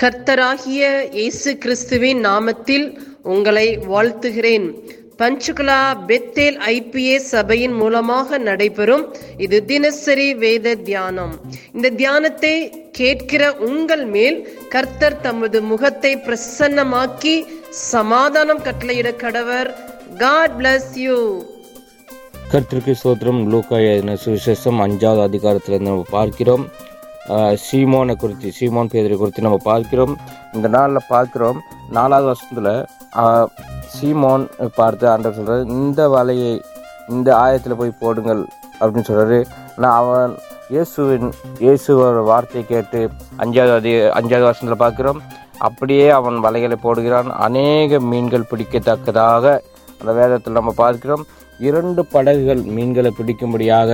கர்த்தராகிய இயேசு கிறிஸ்துவின் நாமத்தில் உங்களை வாழ்த்துகிறேன். பஞ்சுகுலா பெத்தேல் ஐபிஏ சபையின் மூலமாக நடைபெறும் இது தினசரி வேத தியானம். இந்த தியானத்தை கேட்கிற உங்கள் மேல் கர்த்தர் தமது முகத்தை பிரசன்னமாக்கி சமாதானம் கட்டளையிட கடவர். காட் பிளஸ் யூ கர்த்தருக்கு சோத்திரம் லூக்காய சுவிசேஷம் அஞ்சாவது அதிகாரத்திலிருந்து நம்ம பார்க்கிறோம். சீமோனை குறித்து சீமோன் பேதரை குறித்து நம்ம பார்க்கிறோம். இந்த நாளில் பார்க்கிறோம். நாலாவது வருஷத்தில் சீமோன் பார்த்து ஆண்டவர் சொல்கிறார் இந்த வலையை இந்த ஆயத்தில் போய் போடுங்கள் அப்படின்னு சொல்கிறாரு ஆனால் அவன் இயேசுவின் இயேசுவோட வார்த்தையை கேட்டு அஞ்சாவது அதி அஞ்சாவது வருஷத்தில் பார்க்கிறோம். அப்படியே அவன் வலைகளை போடுகிறான். அநேக மீன்கள் பிடிக்கத்தக்கதாக அந்த வேதத்தில் நம்ம பார்க்கிறோம். இரண்டு படகுகள் மீன்களை பிடிக்கும்படியாக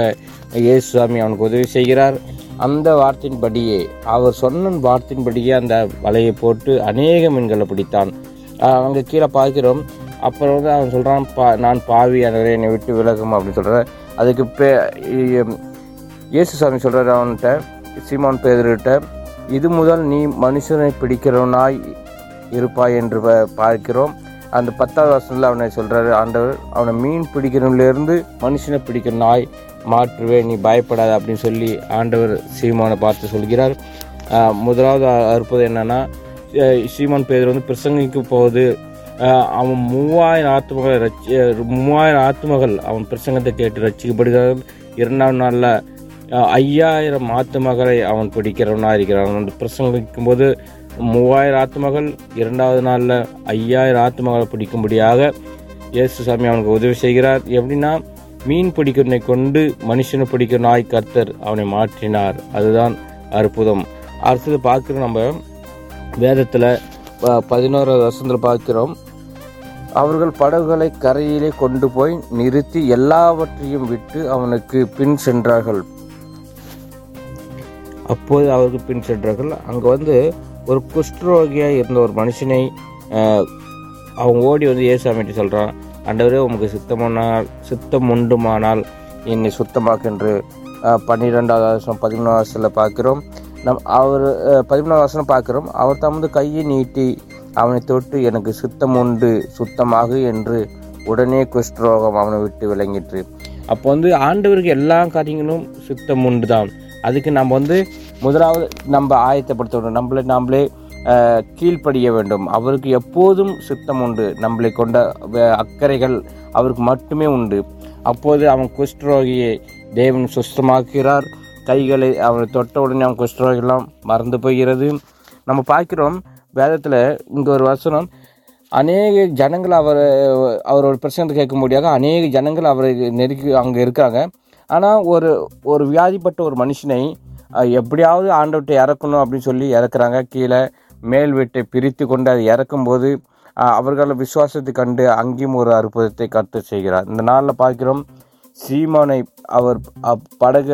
இயேசுசாமி அவனுக்கு உதவி செய்கிறார். அந்த வார்த்தையின்படியே அவர் சொன்ன வார்த்தையின்படியே அந்த வலையை போட்டு அநேக மீன்களை பிடித்தான். அங்கே கீழே பார்க்கிறோம். அப்புறம் வந்து அவன் சொல்கிறான் பா நான் பாவி எனவே என்னை விட்டு விலகும் அப்படின்னு சொல்கிறேன் அதுக்கு பே இயேசு சாமி சொல்கிறார் அவன்கிட்ட சீமான் பேதர்கிட்ட இது முதல் நீ மனுஷனை பிடிக்கிறவனாய் இருப்பாய் என்று ப- பார்க்கிறோம். அந்த பத்தாவது வருஷத்தில் அவனை சொல்கிறாரு ஆண்டவர் அவனை மீன் பிடிக்கிறவனிலிருந்து மனுஷனை பிடிக்கிற நாய் மாற்றுவேன் நீ பயப்படாத அப்படின்னு சொல்லி ஆண்டவர் சீமானை பார்த்து சொல்கிறார். முதலாவது அற்புதம் என்னென்னா சீமான் பேர் வந்து பிரசங்கிக்கு போகுது. அவன் மூவாயிரம் ஆத்துமகள் ரச்சி மூவாயிரம் ஆத்துமகள் அவன் பிரசங்கத்தை கேட்டு ரசிக்கப்படுகிறார்கள் இரண்டாம் நாளில் ஐயாயிரம் ஆத்துமகளை அவன் பிடிக்கிறவனாக இருக்கிறான். அவன் பிரசங்கிக்கும் போது மூவாயிரம் ஆத்துமகள் இரண்டாவது நாளில் ஐயாயிரம் ஆத்துமகளை பிடிக்கும்படியாக இயேசு சாமி அவனுக்கு உதவி செய்கிறார். எப்படின்னா மீன் பிடிக்கிறனை கொண்டு மனுஷனை பிடிக்கிற நாய் கர்த்தர் அவனை மாற்றினார். அதுதான் அற்புதம். அடுத்தது பார்க்குறோம் நம்ம வேதத்தில் பதினோராவது வருஷத்தில் பார்க்கிறோம். அவர்கள் படகுகளை கரையிலே கொண்டு போய் நிறுத்தி எல்லாவற்றையும் விட்டு அவனுக்கு பின் சென்றார்கள். அப்போது அவருக்கு பின் சென்றார்கள். அங்கே வந்து ஒரு குஷ்டரோகியாக இருந்த ஒரு மனுஷனை அவங்க ஓடி வந்து ஏசாமிட்டு சொல்கிறான் அண்டவரே உமக்கு சித்தமானால் சித்தம் உண்டுமானால் என்னை சுத்தமாக்கு என்று பன்னிரெண்டாவது வருஷம் பதிமூணாவது வருஷத்தில் பார்க்குறோம். நம் அவர் பதிமூணாவது வருஷம் பார்க்குறோம். அவர் தமது கையை நீட்டி அவனை தொட்டு எனக்கு சுத்தம் உண்டு சுத்தமாகு என்று உடனே குஷ்டரோகம் அவனை விட்டு விளங்கிற்று. அப்போ வந்து ஆண்டவருக்கு எல்லா காரியங்களும் சுத்தம் உண்டு தான் அதுக்கு நம்ம வந்து முதலாவது நம்ம ஆயத்தப்படுத்த வேண்டும் நம்மளை நாமளே கீழ்ப்படிய வேண்டும். அவருக்கு எப்போதும் சுத்தம் உண்டு. நம்மளை கொண்ட அக்கறைகள் அவருக்கு மட்டுமே உண்டு. அப்போது அவன் குஷ்டரோகியை தேவன் சுஸ்தமாக்குகிறார். கைகளை அவனை தொட்ட உடனே அவன் குஷ்டரோகெல்லாம் மறந்து போகிறது. நம்ம பார்க்கிறோம் வேதத்தில் இங்கே ஒரு வசனம். அநேக ஜனங்கள் அவர் அவரோட பிரச்சனை கேட்க முடியாத அநேக ஜனங்கள் அவரை நெருக்கி அங்கே இருக்காங்க ஆனால் ஒரு ஒரு வியாதிப்பட்ட ஒரு மனுஷனை எப்படியாவது ஆண்டவர்கிட்ட இறக்கணும் அப்படின்னு சொல்லி இறக்குறாங்க. கீழே மேல் வீட்டை பிரித்து கொண்டு அதை இறக்கும்போது அவர்களை விசுவாசத்தை கண்டு அங்கேயும் ஒரு அற்புதத்தை கற்று செய்கிறார். இந்த நாளில் பார்க்கிறோம் சீமானை அவர் படகை படக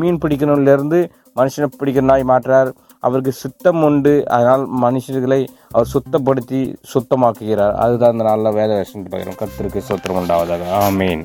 மீன் பிடிக்கணும்லேருந்து மனுஷனை பிடிக்கிற நாய் மாற்றார். அவருக்கு சுத்தம் உண்டு. அதனால் மனுஷர்களை அவர் சுத்தப்படுத்தி சுத்தமாக்குகிறார். அதுதான் இந்த நாளில் வேத வேஷம் பார்க்கிறோம். கத்திற்கு சுத்தம் உண்டாவதாக. ஆமீன்.